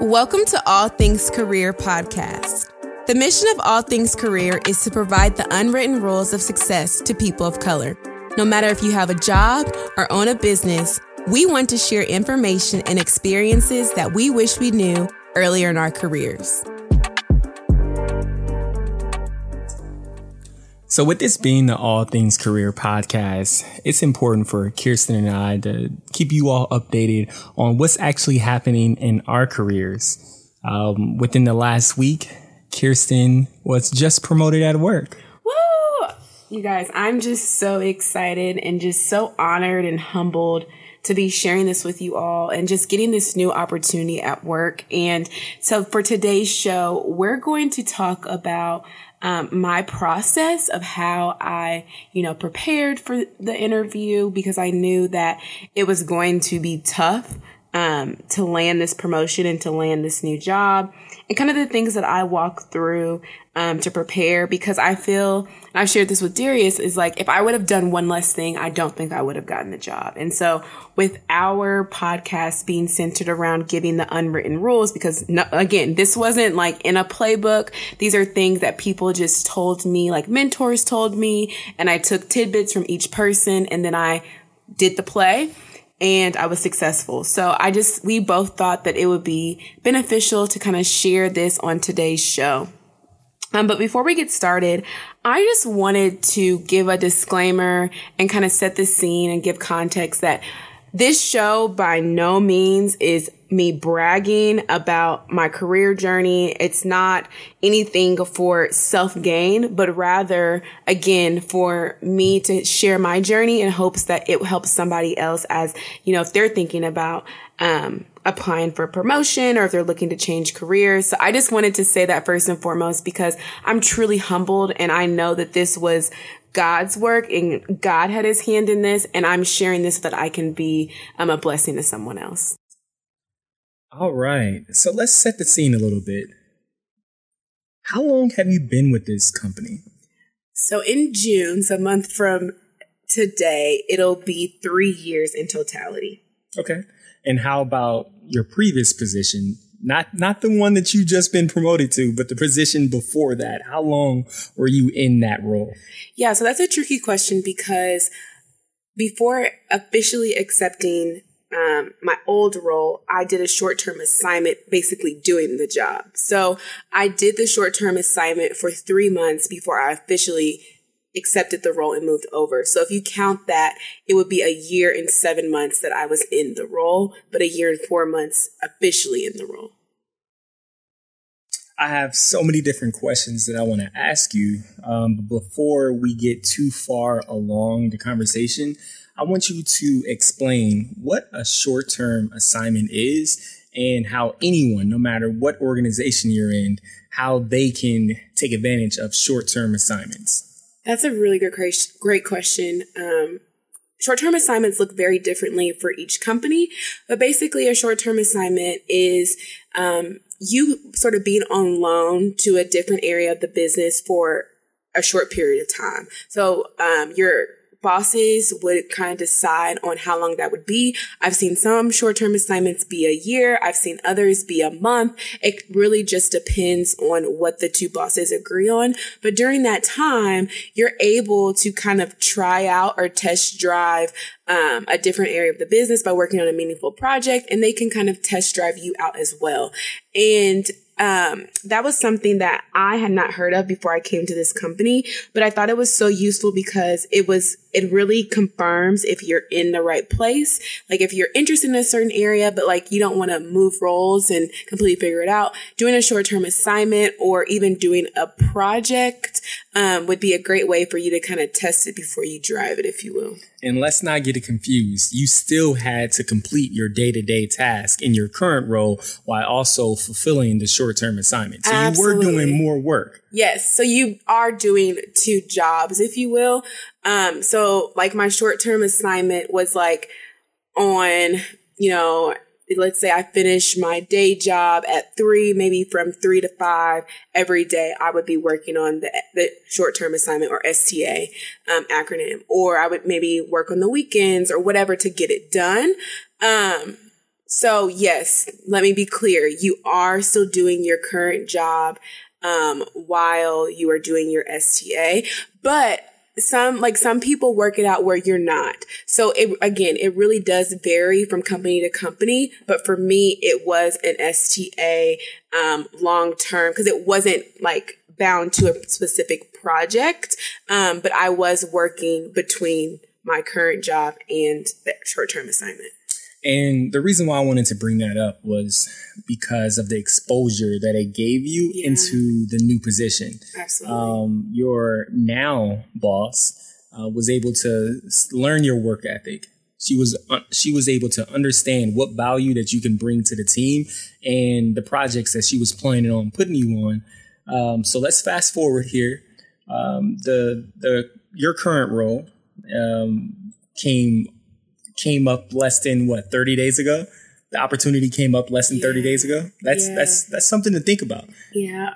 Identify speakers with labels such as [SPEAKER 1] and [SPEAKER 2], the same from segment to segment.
[SPEAKER 1] Welcome to All Things Career Podcast. The mission of All Things Career is to provide the unwritten rules of success to people of color. No matter if you have a job or own a business, we want to share information and experiences that we wish we knew earlier in our careers.
[SPEAKER 2] So, with this being the All Things Career podcast, it's important for Kirsten and I to keep you all updated on what's actually happening in our careers. Um, within the last week, Kirsten was just promoted at work.
[SPEAKER 1] Woo! You guys, I'm just so excited and just so honored and humbled to be sharing this with you all and just getting this new opportunity at work. And so for today's show, we're going to talk about um, my process of how I, you know, prepared for the interview because I knew that it was going to be tough um, to land this promotion and to land this new job and kind of the things that I walk through um, to prepare because I feel, I've shared this with Darius, is like if I would have done one less thing, I don't think I would have gotten the job. And so with our podcast being centered around giving the unwritten rules, because no, again, this wasn't like in a playbook. These are things that people just told me, like mentors told me, and I took tidbits from each person and then I did the play and I was successful. So I just, we both thought that it would be beneficial to kind of share this on today's show. Um, but before we get started, I just wanted to give a disclaimer and kind of set the scene and give context that this show by no means is me bragging about my career journey. It's not anything for self gain, but rather, again, for me to share my journey in hopes that it helps somebody else as, you know, if they're thinking about, um, applying for promotion or if they're looking to change careers. So I just wanted to say that first and foremost because I'm truly humbled and I know that this was God's work and God had his hand in this. And I'm sharing this so that I can be um, a blessing to someone else.
[SPEAKER 2] All right. So let's set the scene a little bit. How long have you been with this company?
[SPEAKER 1] So in June, so a month from today, it'll be three years in totality.
[SPEAKER 2] Okay. And how about your previous position? Not not the one that you just been promoted to, but the position before that. How long were you in that role?
[SPEAKER 1] Yeah, so that's a tricky question because before officially accepting um, my old role, I did a short term assignment basically doing the job. So I did the short term assignment for three months before I officially accepted the role and moved over. So if you count that, it would be a year and seven months that I was in the role, but a year and four months officially in the role.
[SPEAKER 2] I have so many different questions that I want to ask you. Um, but before we get too far along the conversation, I want you to explain what a short term assignment is and how anyone, no matter what organization you're in, how they can take advantage of short term assignments.
[SPEAKER 1] That's a really good, great question. Um, short term assignments look very differently for each company, but basically, a short term assignment is um, you sort of being on loan to a different area of the business for a short period of time. So um, you're bosses would kind of decide on how long that would be. I've seen some short term assignments be a year. I've seen others be a month. It really just depends on what the two bosses agree on. But during that time, you're able to kind of try out or test drive um, a different area of the business by working on a meaningful project and they can kind of test drive you out as well. And um, that was something that I had not heard of before I came to this company, but I thought it was so useful because it was, it really confirms if you're in the right place. Like if you're interested in a certain area, but like you don't want to move roles and completely figure it out, doing a short term assignment or even doing a project, um, would be a great way for you to kind of test it before you drive it, if you will.
[SPEAKER 2] And let's not get it confused. You still had to complete your day to day task in your current role while also fulfilling the short term assignment. So Absolutely. you were doing more work.
[SPEAKER 1] Yes. So you are doing two jobs, if you will. Um, so like my short term assignment was like on, you know, let's say I finish my day job at three, maybe from three to five every day, I would be working on the, the short term assignment or STA um, acronym, or I would maybe work on the weekends or whatever to get it done. Um, So yes, let me be clear. You are still doing your current job, um, while you are doing your STA, but some like some people work it out where you're not. So it again, it really does vary from company to company. But for me, it was an STA um, long term because it wasn't like bound to a specific project. Um, but I was working between my current job and the short term assignment.
[SPEAKER 2] And the reason why I wanted to bring that up was because of the exposure that it gave you yeah. into the new position.
[SPEAKER 1] Absolutely.
[SPEAKER 2] Um, your now boss uh, was able to learn your work ethic. She was uh, she was able to understand what value that you can bring to the team and the projects that she was planning on putting you on. Um, so let's fast forward here. Um, the the your current role um, came came up less than what 30 days ago the opportunity came up less than 30 days ago? That's yeah. that's that's something to think about.
[SPEAKER 1] Yeah.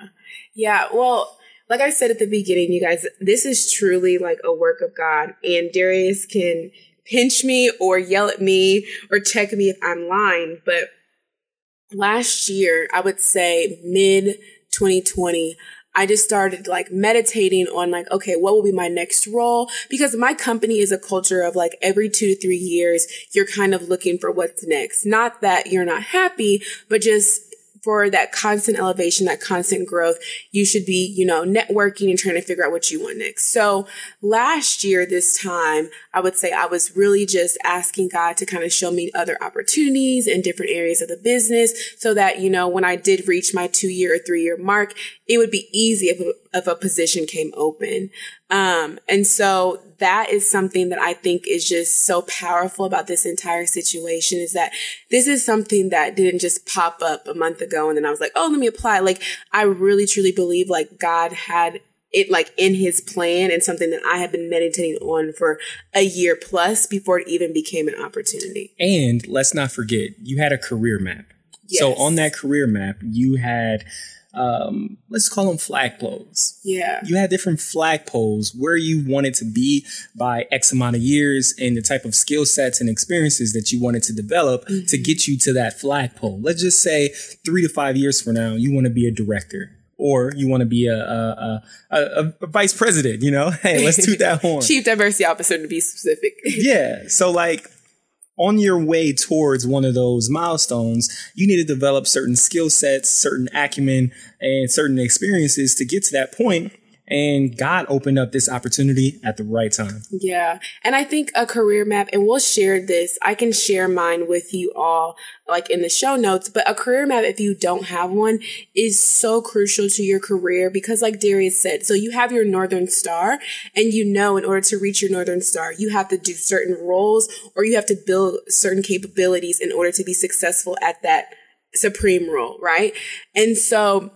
[SPEAKER 1] Yeah. Well like i said at the beginning you guys this is truly like a work of god and darius can pinch me or yell at me or check me if i'm lying but last year i would say mid 2020 I just started like meditating on like, okay, what will be my next role? Because my company is a culture of like every two to three years, you're kind of looking for what's next. Not that you're not happy, but just for that constant elevation, that constant growth, you should be, you know, networking and trying to figure out what you want next. So last year, this time, I would say I was really just asking God to kind of show me other opportunities in different areas of the business so that, you know, when I did reach my two year or three year mark, it would be easy if if a position came open. Um, and so that is something that I think is just so powerful about this entire situation is that this is something that didn't just pop up a month ago and then I was like, oh, let me apply. Like I really truly believe like God had it like in his plan and something that I had been meditating on for a year plus before it even became an opportunity.
[SPEAKER 2] And let's not forget, you had a career map. Yes. So on that career map, you had um, let's call them flagpoles.
[SPEAKER 1] Yeah.
[SPEAKER 2] You had different flagpoles where you wanted to be by X amount of years and the type of skill sets and experiences that you wanted to develop mm-hmm. to get you to that flagpole. Let's just say three to five years from now, you want to be a director or you want to be a, a, a, a, vice president, you know? Hey, let's toot that horn.
[SPEAKER 1] Chief diversity officer to be specific.
[SPEAKER 2] yeah. So like on your way towards one of those milestones, you need to develop certain skill sets, certain acumen, and certain experiences to get to that point and God opened up this opportunity at the right time.
[SPEAKER 1] Yeah. And I think a career map, and we'll share this. I can share mine with you all, like in the show notes, but a career map, if you don't have one, is so crucial to your career because like Darius said, so you have your Northern Star and you know, in order to reach your Northern Star, you have to do certain roles or you have to build certain capabilities in order to be successful at that supreme role, right? And so,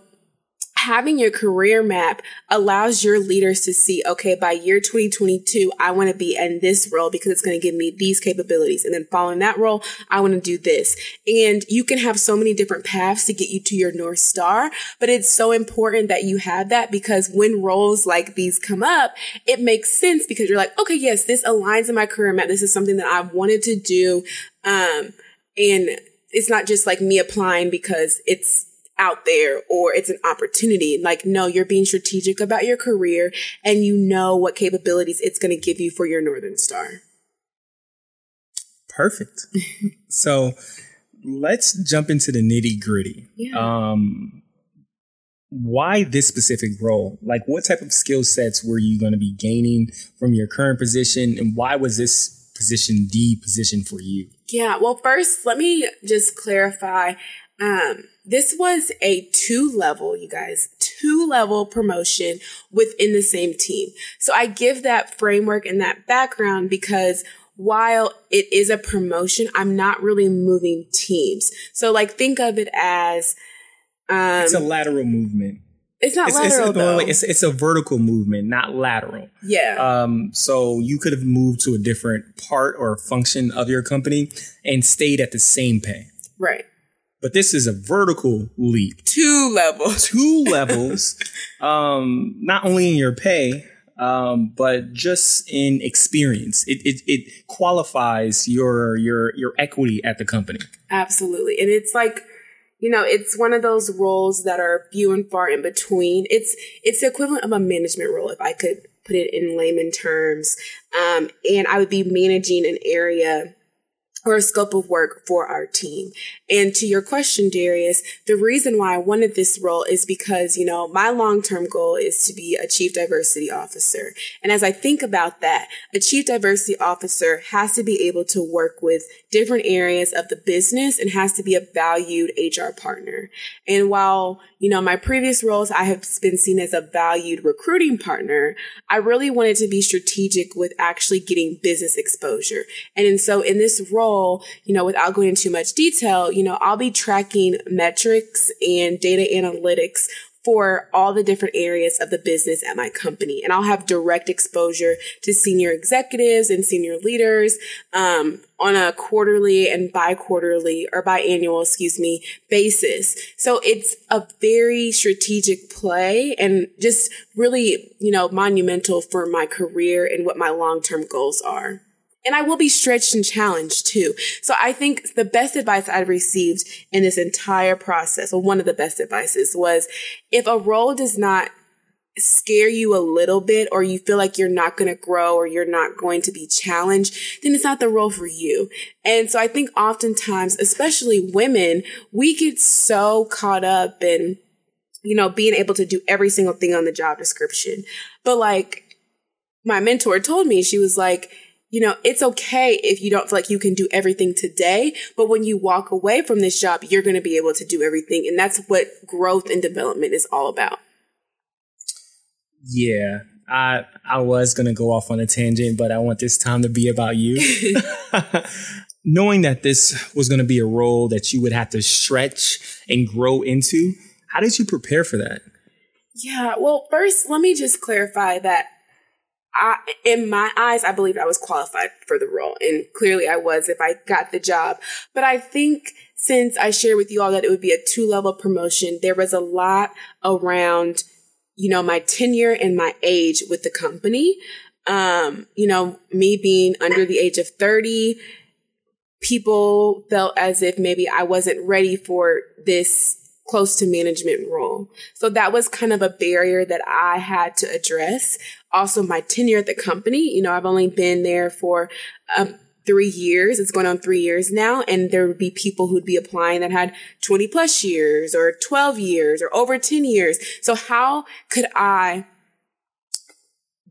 [SPEAKER 1] having your career map allows your leaders to see, okay, by year 2022, I want to be in this role because it's going to give me these capabilities. And then following that role, I want to do this. And you can have so many different paths to get you to your North Star, but it's so important that you have that because when roles like these come up, it makes sense because you're like, okay, yes, this aligns in my career map. This is something that I've wanted to do. Um, and it's not just like me applying because it's out there or it's an opportunity. Like, no, you're being strategic about your career and you know what capabilities it's going to give you for your Northern Star.
[SPEAKER 2] Perfect. so let's jump into the nitty gritty.
[SPEAKER 1] Yeah.
[SPEAKER 2] Um, why this specific role? Like, what type of skill sets were you going to be gaining from your current position, and why was this position the position for you?
[SPEAKER 1] Yeah, well, first, let me just clarify. Um, this was a two level, you guys, two level promotion within the same team. So I give that framework and that background because while it is a promotion, I'm not really moving teams. So like think of it as
[SPEAKER 2] um, it's a lateral movement.
[SPEAKER 1] It's not it's, lateral
[SPEAKER 2] it's,
[SPEAKER 1] though.
[SPEAKER 2] It's, it's a vertical movement, not lateral.
[SPEAKER 1] Yeah.
[SPEAKER 2] Um. So you could have moved to a different part or function of your company and stayed at the same pay.
[SPEAKER 1] Right
[SPEAKER 2] but this is a vertical leap.
[SPEAKER 1] Two levels.
[SPEAKER 2] Two levels. um, not only in your pay, um, but just in experience, it, it, it qualifies your your your equity at the company.
[SPEAKER 1] Absolutely, and it's like you know, it's one of those roles that are few and far in between. It's it's the equivalent of a management role, if I could put it in layman terms. Um, and I would be managing an area or a scope of work for our team. And to your question, Darius, the reason why I wanted this role is because, you know, my long-term goal is to be a chief diversity officer. And as I think about that, a chief diversity officer has to be able to work with different areas of the business and has to be a valued HR partner. And while, you know, my previous roles, I have been seen as a valued recruiting partner, I really wanted to be strategic with actually getting business exposure. And so in this role, you know, without going into too much detail, you know, I'll be tracking metrics and data analytics for all the different areas of the business at my company. And I'll have direct exposure to senior executives and senior leaders um, on a quarterly and bi-quarterly or biannual, excuse me, basis. So it's a very strategic play and just really, you know, monumental for my career and what my long-term goals are. And I will be stretched and challenged too. So I think the best advice I've received in this entire process, or one of the best advices was if a role does not scare you a little bit or you feel like you're not going to grow or you're not going to be challenged, then it's not the role for you. And so I think oftentimes, especially women, we get so caught up in, you know, being able to do every single thing on the job description. But like my mentor told me, she was like, you know, it's okay if you don't feel like you can do everything today, but when you walk away from this job, you're going to be able to do everything. And that's what growth and development is all about.
[SPEAKER 2] Yeah. I I was going to go off on a tangent, but I want this time to be about you. Knowing that this was going to be a role that you would have to stretch and grow into, how did you prepare for that?
[SPEAKER 1] Yeah, well, first, let me just clarify that I, in my eyes, I believe I was qualified for the role. And clearly I was if I got the job. But I think since I shared with you all that it would be a two level promotion, there was a lot around, you know, my tenure and my age with the company. Um, you know, me being under the age of 30, people felt as if maybe I wasn't ready for this close to management role. So that was kind of a barrier that I had to address. Also, my tenure at the company, you know, I've only been there for um, three years. It's going on three years now. And there would be people who'd be applying that had 20 plus years or 12 years or over 10 years. So how could I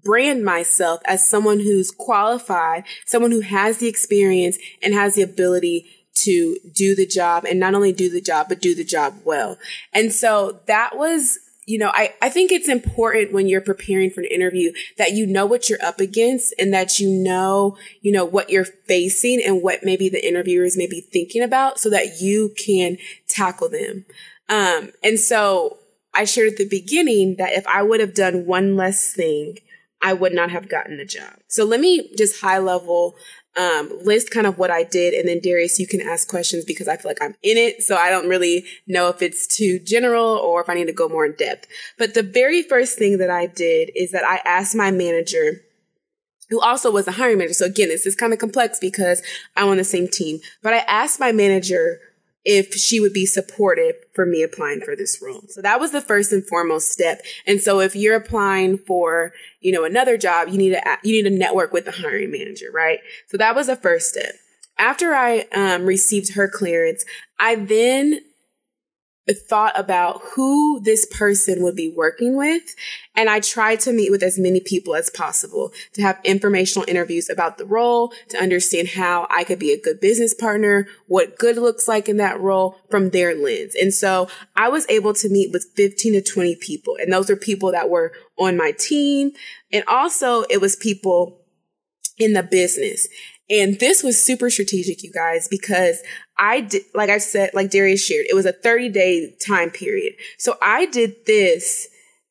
[SPEAKER 1] brand myself as someone who's qualified, someone who has the experience and has the ability to do the job and not only do the job, but do the job well. And so that was you know, I, I think it's important when you're preparing for an interview that you know what you're up against and that you know, you know, what you're facing and what maybe the interviewers may be thinking about so that you can tackle them. Um, and so I shared at the beginning that if I would have done one less thing, I would not have gotten the job. So let me just high level um, list kind of what I did. And then Darius, you can ask questions because I feel like I'm in it. So I don't really know if it's too general or if I need to go more in depth. But the very first thing that I did is that I asked my manager, who also was a hiring manager. So again, this is kind of complex because I'm on the same team, but I asked my manager if she would be supportive for me applying for this role. So that was the first and foremost step. And so if you're applying for, you know, another job, you need to, you need to network with the hiring manager, right? So that was the first step. After I um, received her clearance, I then thought about who this person would be working with. And I tried to meet with as many people as possible to have informational interviews about the role, to understand how I could be a good business partner, what good looks like in that role from their lens. And so I was able to meet with 15 to 20 people. And those are people that were on my team. And also it was people in the business. And this was super strategic, you guys, because I did, like I said, like Darius shared, it was a 30 day time period. So I did this,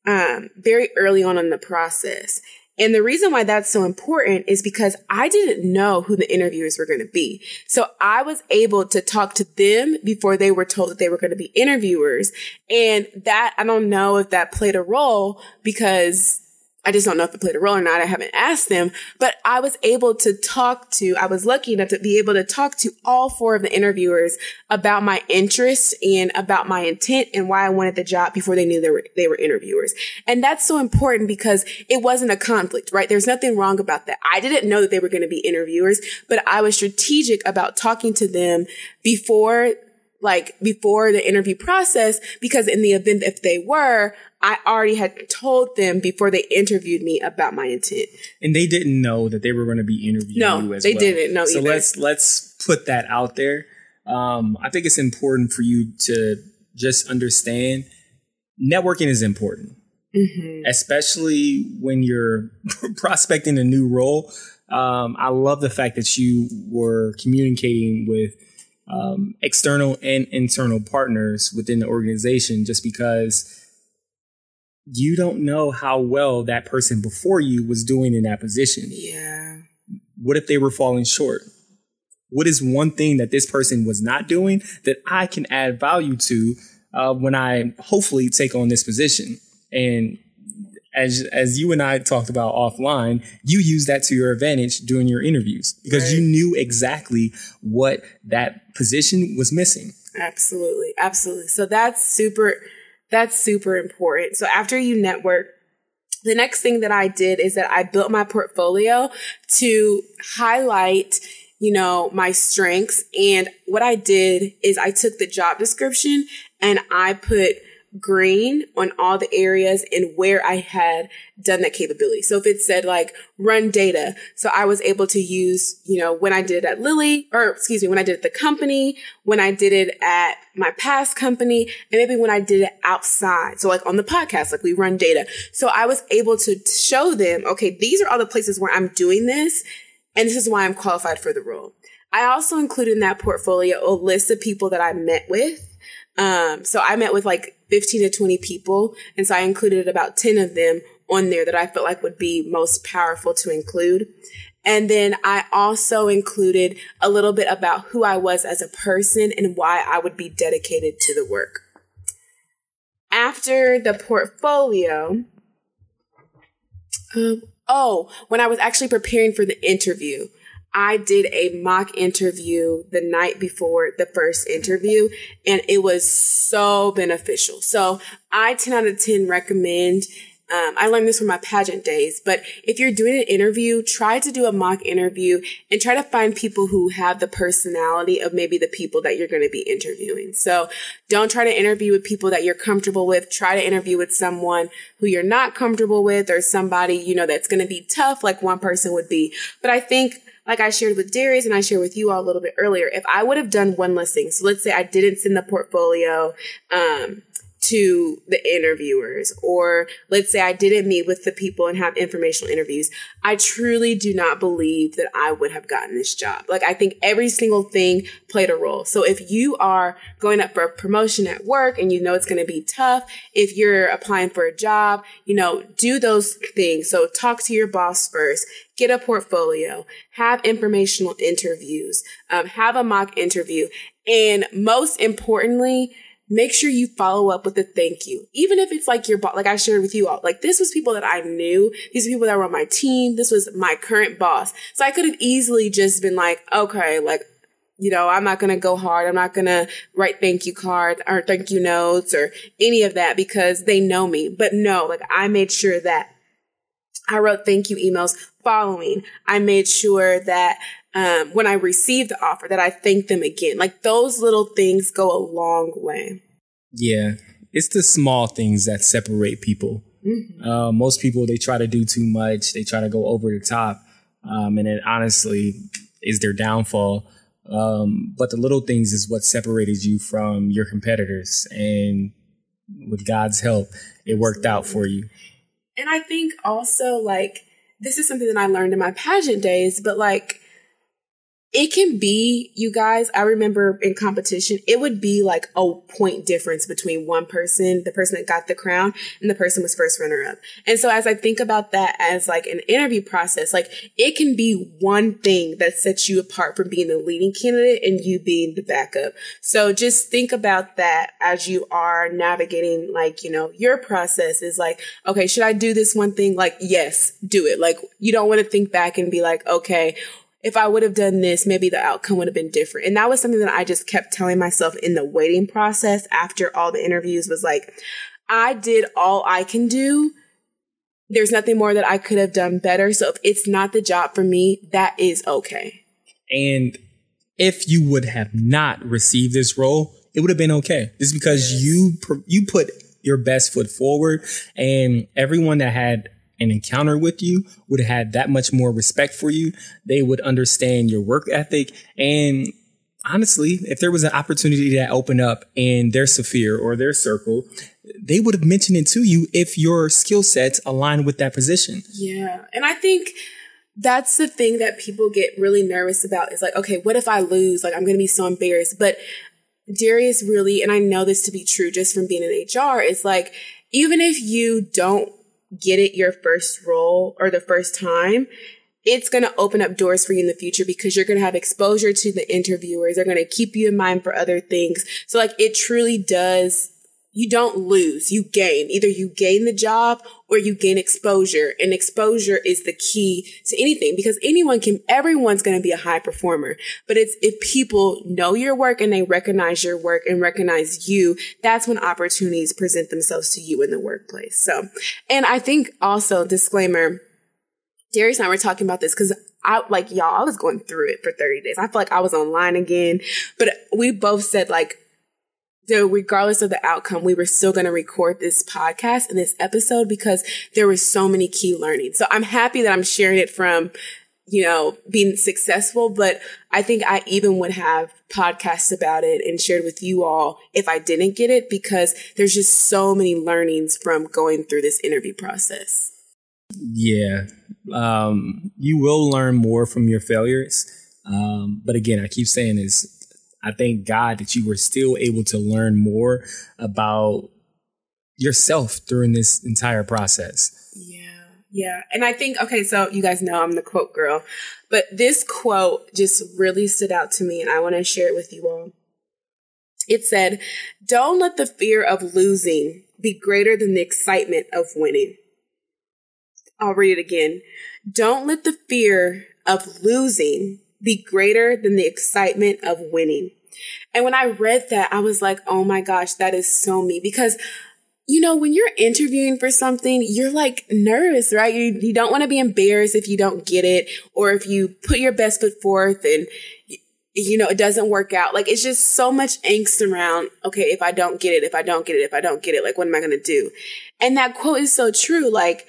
[SPEAKER 1] um, very early on in the process. And the reason why that's so important is because I didn't know who the interviewers were going to be. So I was able to talk to them before they were told that they were going to be interviewers. And that, I don't know if that played a role because I just don't know if it played a role or not. I haven't asked them, but I was able to talk to, I was lucky enough to be able to talk to all four of the interviewers about my interest and about my intent and why I wanted the job before they knew they were, they were interviewers. And that's so important because it wasn't a conflict, right? There's nothing wrong about that. I didn't know that they were going to be interviewers, but I was strategic about talking to them before like before the interview process because in the event if they were I already had told them before they interviewed me about my intent.
[SPEAKER 2] And they didn't know that they were going to be interviewing
[SPEAKER 1] no,
[SPEAKER 2] you as
[SPEAKER 1] they
[SPEAKER 2] well.
[SPEAKER 1] They didn't know
[SPEAKER 2] So
[SPEAKER 1] either.
[SPEAKER 2] let's let's put that out there. Um, I think it's important for you to just understand networking is important,
[SPEAKER 1] Mm-hmm.
[SPEAKER 2] especially when you're prospecting a new role. Um, I love the fact that you were communicating with um, external and internal partners within the organization, just because you don't know how well that person before you was doing in that position.
[SPEAKER 1] Yeah.
[SPEAKER 2] What if they were falling short? What is one thing that this person was not doing that I can add value to uh, when I hopefully take on this position? And as as you and I talked about offline, you use that to your advantage during your interviews because
[SPEAKER 1] Right.
[SPEAKER 2] you knew exactly what that position was missing.
[SPEAKER 1] Absolutely. Absolutely. So that's super, that's super important. So after you network, the next thing that I did is that I built my portfolio to highlight, you know, my strengths. And what I did is I took the job description and I put green on all the areas and where I had done that capability. So if it said like run data, so I was able to use, you know, when I did it at Lilly, or excuse me, when I did it at the company, when I did it at my past company, and maybe when I did it outside. So like on the podcast, like we run data. So I was able to show them, okay, these are all the places where I'm doing this. And this is why I'm qualified for the role. I also included in that portfolio a list of people that I met with. Um, so I met with like 15 to 20 people. And so I included about 10 of them on there that I felt like would be most powerful to include. And then I also included a little bit about who I was as a person and why I would be dedicated to the work. After the portfolio, um, oh, when I was actually preparing for the interview, I did a mock interview the night before the first interview, and it was so beneficial. So I 10 out of 10 recommend. Um, I learned this from my pageant days, but if you're doing an interview, try to do a mock interview and try to find people who have the personality of maybe the people that you're going to be interviewing. So don't try to interview with people that you're comfortable with. Try to interview with someone who you're not comfortable with or somebody, you know, that's going to be tough like one person would be. But I think like I shared with Darius and I shared with you all a little bit earlier, if I would have done one less thing, so let's say I didn't send the portfolio, um, to the interviewers, or let's say I didn't meet with the people and have informational interviews, I truly do not believe that I would have gotten this job. Like, I think every single thing played a role. So if you are going up for a promotion at work and you know it's going to be tough, if you're applying for a job, you know, do those things. So talk to your boss first, get a portfolio, have informational interviews, um, have a mock interview, and most importantly, make sure you follow up with a thank you. Even if it's like your boss, like I shared with you all, like this was people that I knew. These are people that were on my team. This was my current boss. So I could have easily just been like, okay, like, you know, I'm not going to go hard. I'm not going to write thank you cards or thank you notes or any of that because they know me. But no, like I made sure that I wrote thank you emails following. I made sure that um, when I received the offer that I thanked them again. Like those little things go a long way.
[SPEAKER 2] Yeah, it's the small things that separate people.
[SPEAKER 1] Mm-hmm.
[SPEAKER 2] Uh, most people they try to do too much, they try to go over the top, um, and it honestly is their downfall. Um, but the little things is what separated you from your competitors, and with God's help, it worked out for you.
[SPEAKER 1] And I think also like this is something that I learned in my pageant days, but like it can be, you guys, I remember in competition, it would be like a point difference between one person, the person that got the crown, and the person was first runner up. And so as I think about that as like an interview process, like it can be one thing that sets you apart from being the leading candidate and you being the backup. So just think about that as you are navigating like, you know, your process is like, okay, should I do this one thing? Like, yes, do it. Like you don't want to think back and be like, okay, if I would have done this, maybe the outcome would have been different. And that was something that I just kept telling myself in the waiting process after all the interviews was like, I did all I can do. There's nothing more that I could have done better. So if it's not the job for me, that is okay.
[SPEAKER 2] And if you would have not received this role, it would have been okay. It's because yes. you you put your best foot forward and everyone that had an encounter with you would have had that much more respect for you. They would understand your work ethic. And honestly, if there was an opportunity that opened up in their sphere or their circle, they would have mentioned it to you if your skill sets align with that position.
[SPEAKER 1] Yeah. And I think that's the thing that people get really nervous about is like, okay, what if I lose? Like, I'm going to be so embarrassed. But Darius really, and I know this to be true just from being in HR, is like, even if you don't get it your first role or the first time, it's going to open up doors for you in the future because you're going to have exposure to the interviewers. They're going to keep you in mind for other things. So like it truly does you don't lose, you gain. Either you gain the job or you gain exposure. And exposure is the key to anything because anyone can, everyone's going to be a high performer. But it's if people know your work and they recognize your work and recognize you, that's when opportunities present themselves to you in the workplace. So, and I think also disclaimer, Darius and I were talking about this because I like y'all, I was going through it for 30 days. I feel like I was online again, but we both said like, so regardless of the outcome, we were still going to record this podcast and this episode because there were so many key learnings. So I'm happy that I'm sharing it from, you know, being successful, but I think I even would have podcasts about it and shared with you all if I didn't get it because there's just so many learnings from going through this interview process.
[SPEAKER 2] Yeah. Um, you will learn more from your failures. Um, but again, I keep saying this I thank God that you were still able to learn more about yourself during this entire process.
[SPEAKER 1] Yeah. Yeah. And I think, okay, so you guys know I'm the quote girl, but this quote just really stood out to me and I want to share it with you all. It said, Don't let the fear of losing be greater than the excitement of winning. I'll read it again. Don't let the fear of losing be greater than the excitement of winning. And when I read that, I was like, oh my gosh, that is so me because you know, when you're interviewing for something, you're like nervous, right? You, you don't want to be embarrassed if you don't get it or if you put your best foot forth and, you know, it doesn't work out. Like it's just so much angst around, okay, if I don't get it, if I don't get it, if I don't get it, like what am I going to do? And that quote is so true. Like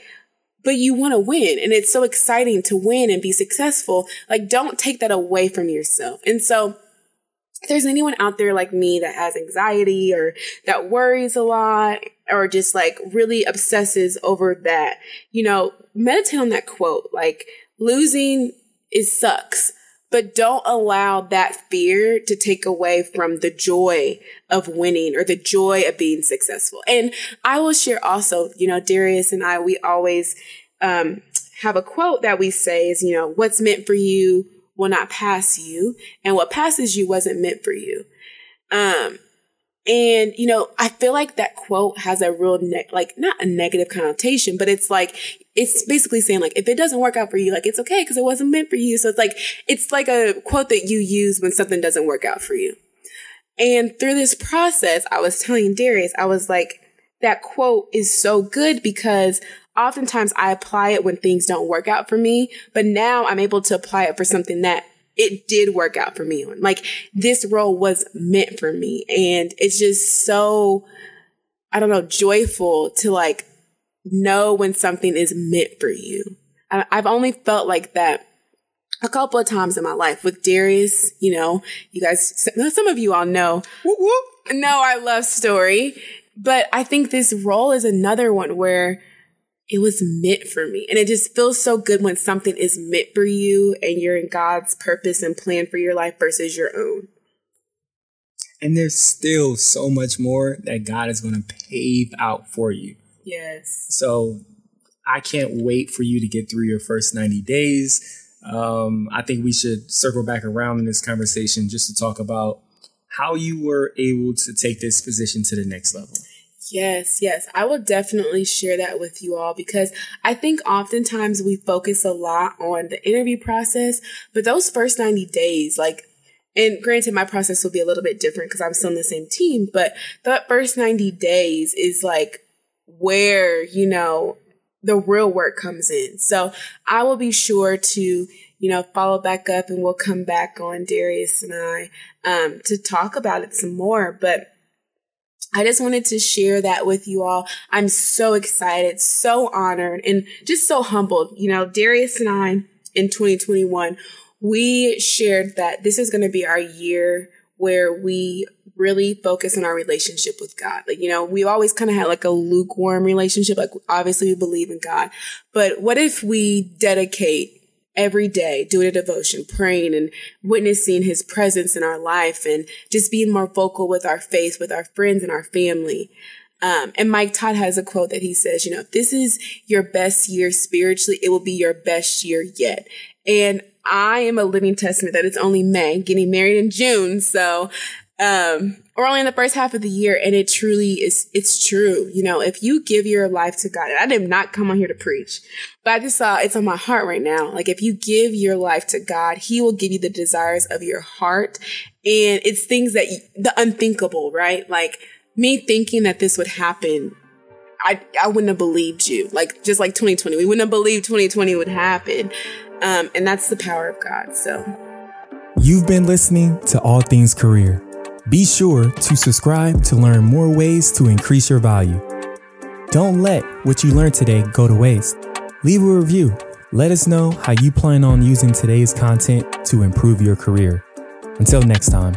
[SPEAKER 1] but you want to win and it's so exciting to win and be successful. Like don't take that away from yourself. And so if there's anyone out there like me that has anxiety or that worries a lot or just like really obsesses over that, you know, meditate on that quote. Like losing is sucks, but don't allow that fear to take away from the joy of winning or the joy of being successful. And I will share also, you know, Darius and I, we always um, have a quote that we say is, you know, what's meant for you will not pass you, and what passes you wasn't meant for you. Um, and you know, I feel like that quote has a real ne- like not a negative connotation, but it's like it's basically saying like if it doesn't work out for you, like it's okay because it wasn't meant for you. So it's like it's like a quote that you use when something doesn't work out for you. And through this process, I was telling Darius, I was like, that quote is so good because oftentimes I apply it when things don't work out for me, but now I'm able to apply it for something that it did work out for me. Like this role was meant for me. And it's just so, I don't know, joyful to like know when something is meant for you. I, I've only felt like that a couple of times in my life with Darius, you know, you guys, some of you all know, whoop, whoop, know our love story. But I think this role is another one where it was meant for me. And it just feels so good when something is meant for you and you're in God's purpose and plan for your life versus your own.
[SPEAKER 2] And there's still so much more that God is going to pave out for you.
[SPEAKER 1] Yes.
[SPEAKER 2] So I can't wait for you to get through your first 90 days. Um, I think we should circle back around in this conversation just to talk about how you were able to take this position to the next level.
[SPEAKER 1] Yes, yes. I will definitely share that with you all because I think oftentimes we focus a lot on the interview process, but those first 90 days, like, and granted, my process will be a little bit different because I'm still in the same team, but that first 90 days is like where, you know, the real work comes in. So I will be sure to, you know, follow back up and we'll come back on Darius and I um, to talk about it some more. But I just wanted to share that with you all. I'm so excited, so honored, and just so humbled. You know, Darius and I in 2021, we shared that this is going to be our year where we really focus on our relationship with God. Like, you know, we've always kind of had like a lukewarm relationship. Like, obviously we believe in God, but what if we dedicate every day doing a devotion, praying and witnessing his presence in our life and just being more vocal with our faith, with our friends and our family. Um, and Mike Todd has a quote that he says, you know, if this is your best year spiritually, it will be your best year yet. And I am a living testament that it's only May, getting married in June. So, um, or only in the first half of the year. And it truly is, it's true. You know, if you give your life to God, and I did not come on here to preach, but I just saw it's on my heart right now. Like if you give your life to God, he will give you the desires of your heart. And it's things that the unthinkable, right? Like me thinking that this would happen I, I wouldn't have believed you. Like, just like 2020, we wouldn't have believed 2020 would happen. Um, and that's the power of God. So,
[SPEAKER 3] you've been listening to All Things Career. Be sure to subscribe to learn more ways to increase your value. Don't let what you learned today go to waste. Leave a review. Let us know how you plan on using today's content to improve your career. Until next time.